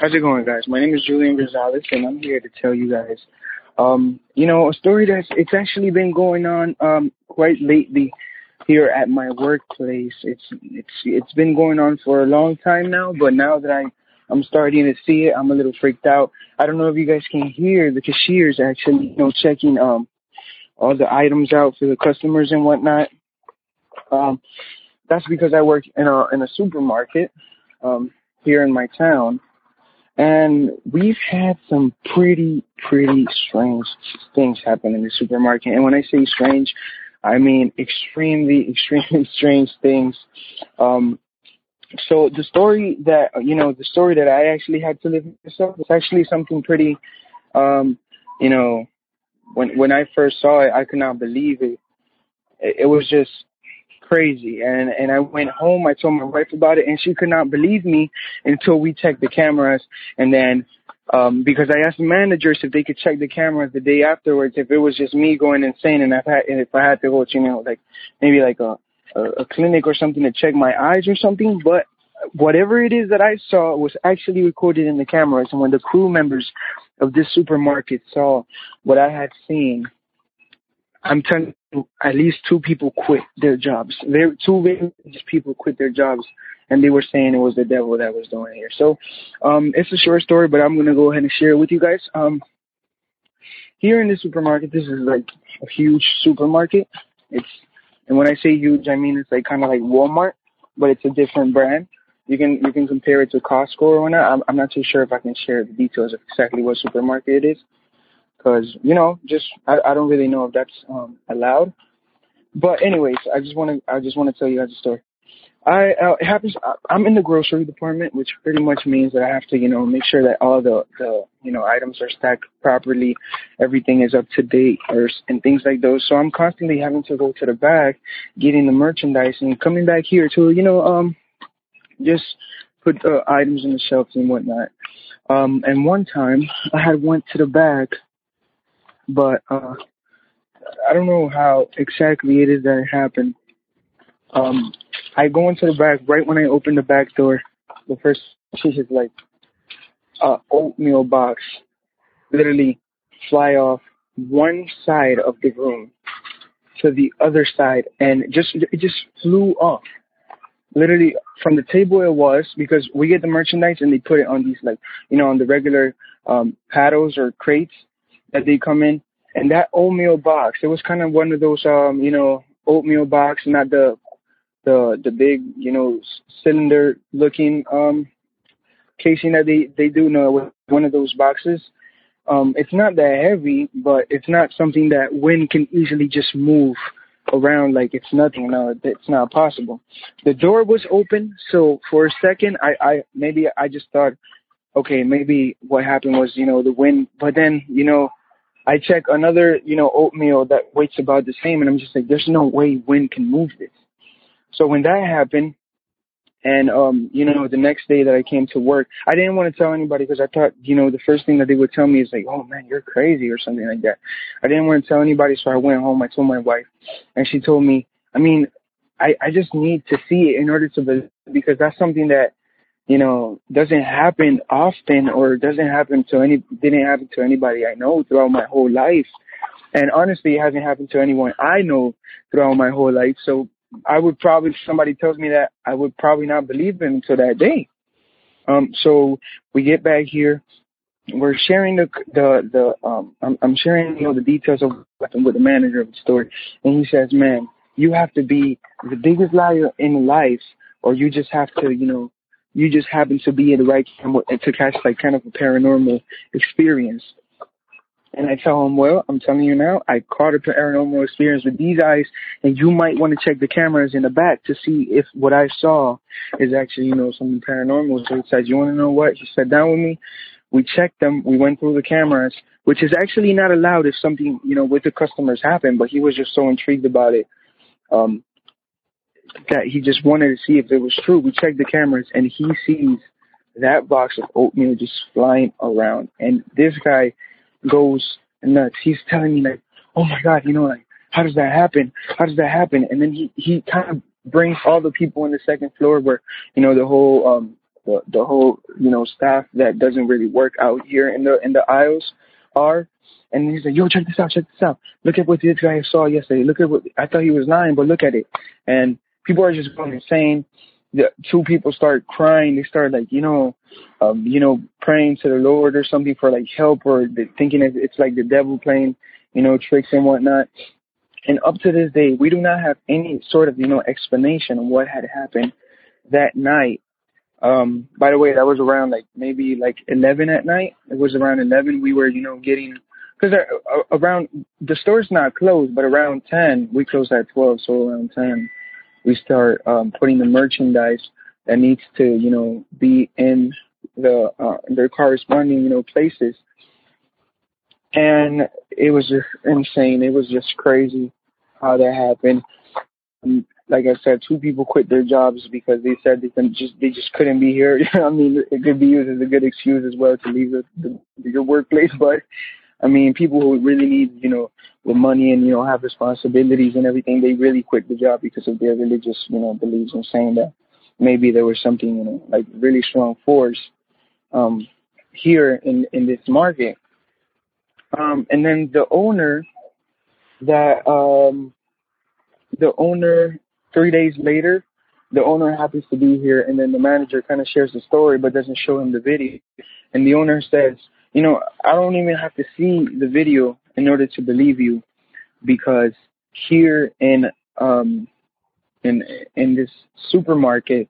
How's it going, guys? My name is Julian Gonzalez, and I'm here to tell you guys, um, you know, a story that's it's actually been going on um, quite lately here at my workplace. It's it's it's been going on for a long time now, but now that I I'm starting to see it, I'm a little freaked out. I don't know if you guys can hear the cashiers actually, you know, checking um all the items out for the customers and whatnot. Um, that's because I work in a in a supermarket um, here in my town, and we've had some pretty pretty strange things happen in the supermarket. And when I say strange, I mean extremely extremely strange things. Um, so the story that you know the story that I actually had to live myself was actually something pretty, um, you know, when when I first saw it, I could not believe it. It, it was just crazy. And and I went home. I told my wife about it, and she could not believe me until we checked the cameras. And then um, because I asked the managers if they could check the cameras the day afterwards, if it was just me going insane, and if I had, if I had to go to you know like maybe like a, a a clinic or something to check my eyes or something, but whatever it is that I saw was actually recorded in the cameras. And when the crew members of this supermarket saw what I had seen, I'm telling at least two people quit their jobs. There, two religious people quit their jobs, and they were saying it was the devil that was doing it here. So, um, it's a short story, but I'm gonna go ahead and share it with you guys. Um, here in the supermarket, this is like a huge supermarket. It's, and when I say huge, I mean it's like kind of like Walmart, but it's a different brand. You can you can compare it to Costco or whatnot. I'm, I'm not too sure if I can share the details of exactly what supermarket it is because you know just I, I don't really know if that's um allowed. But anyways i just want to i just want to tell you guys a story. I uh, it happens I, I'm in the grocery department which pretty much means that i have to you know make sure that all the the you know items are stacked properly everything is up to date or and things like those. So i'm constantly having to go to the back getting the merchandise and coming back here to you know um just put uh, items in the shelves and whatnot. Um and one time i had went to the back but uh, I don't know how exactly it is that it happened. Um, I go into the back right when I open the back door. The first thing is like a oatmeal box, literally fly off one side of the room to the other side, and just it just flew off. Literally from the table it was because we get the merchandise and they put it on these like you know on the regular um paddles or crates that they come in. And that oatmeal box, it was kind of one of those, um, you know, oatmeal box, not the, the, the big, you know, cylinder looking, um, casing that they, they do know one of those boxes. Um, it's not that heavy, but it's not something that wind can easily just move around like it's nothing. No, it's not possible. The door was open, so for a second, I, I maybe I just thought, okay, maybe what happened was you know the wind. But then you know I check another, you know, oatmeal that weighs about the same, and I'm just like, there's no way wind can move this. So when that happened, and um, you know, the next day that I came to work, I didn't want to tell anybody because I thought, you know, the first thing that they would tell me is like, "Oh man, you're crazy" or something like that. I didn't want to tell anybody, so I went home. I told my wife, and she told me, I mean, I I just need to see it in order to believe because that's something that you know, doesn't happen often or doesn't happen to any, didn't happen to anybody I know throughout my whole life. And honestly, it hasn't happened to anyone I know throughout my whole life. So I would probably, somebody tells me that, I would probably not believe them until that day. Um, so we get back here we're sharing the the the um I'm, I'm sharing you know the details of what happened with the manager of the store, and he says, "Man, you have to be the biggest liar in life, or you just have to you know you just happen to be in the right time to catch like kind of a paranormal experience." And I tell him, well, I'm telling you now, I caught a paranormal experience with these eyes, and you might want to check the cameras in the back to see if what I saw is actually, you know, something paranormal. So he said, you want to know what? He sat down with me. We checked them. We went through the cameras, which is actually not allowed if something, you know, with the customers happened, but he was just so intrigued about it. Um, that he just wanted to see if it was true. We checked the cameras and he sees that box of oatmeal just flying around. And this guy goes nuts. He's telling me like, oh my God, you know, like, how does that happen? How does that happen? And then he, he kind of brings all the people on the second floor where, you know, the whole, um, the, the whole, you know, staff that doesn't really work out here in the, in the aisles are. And he's like, yo, check this out, check this out. Look at what this guy saw yesterday. Look at what, I thought he was lying, but look at it. And people are just going insane. The two people start crying. They start like, you know, um, you know, praying to the Lord or something for like help or thinking it's like the devil playing, you know, tricks and whatnot. And up to this day, we do not have any sort of, you know, explanation of what had happened that night. Um, by the way, that was around like maybe like 11 at night. It was around 11. We were, you know, getting, cause uh, around, the store's not closed, but around 10, we closed at 12. So around 10, we start, um, putting the merchandise that needs to, you know, be in the uh, their corresponding, you know, places. And it was just insane. It was just crazy how that happened. And like I said, two people quit their jobs because they said they can just they just couldn't be here. I mean, it could be used as a good excuse as well to leave the, the, your workplace. But I mean, people who really need you know the money and you know have responsibilities and everything, they really quit the job because of their religious you know beliefs and saying that maybe there was something you know like really strong force um, here in in this market. Um, and then the owner that um, the owner three days later, the owner happens to be here, and then the manager kind of shares the story but doesn't show him the video. And the owner says, you know, I don't even have to see the video in order to believe you, because here in um in in this supermarket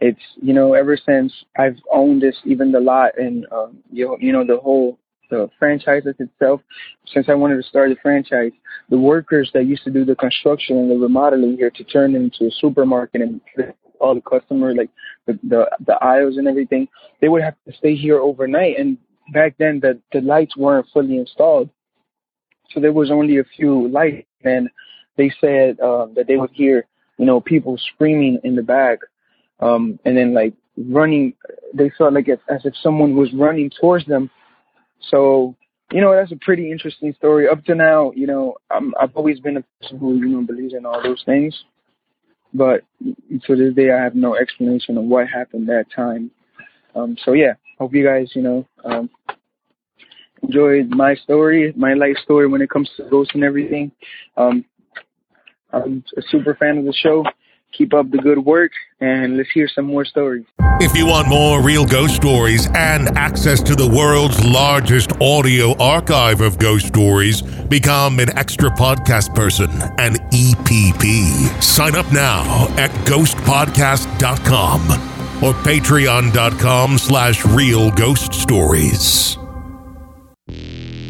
it's you know ever since I've owned this, even the lot and um, you know, you know the whole the franchise itself. Since I wanted to start the franchise, the workers that used to do the construction and the remodeling here to turn into a supermarket and all the customer like the, the the aisles and everything, they would have to stay here overnight. And back then, the the lights weren't fully installed, so there was only a few lights. And they said uh, that they would hear you know people screaming in the back um, and then like running, they felt like as, as if someone was running towards them. So, you know, that's a pretty interesting story. Up to now, you know, I'm, I've always been a person who, you know, believes in all those things. But to this day, I have no explanation of what happened that time. Um, so yeah, hope you guys, you know, um, enjoyed my story, my life story when it comes to ghosts and everything. Um, I'm a super fan of the show keep up the good work and let's hear some more stories. If you want more real ghost stories and access to the world's largest audio archive of ghost stories, become an extra podcast person, an EPP. Sign up now at ghostpodcast.com or patreon.com slash real ghost stories.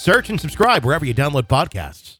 Search and subscribe wherever you download podcasts.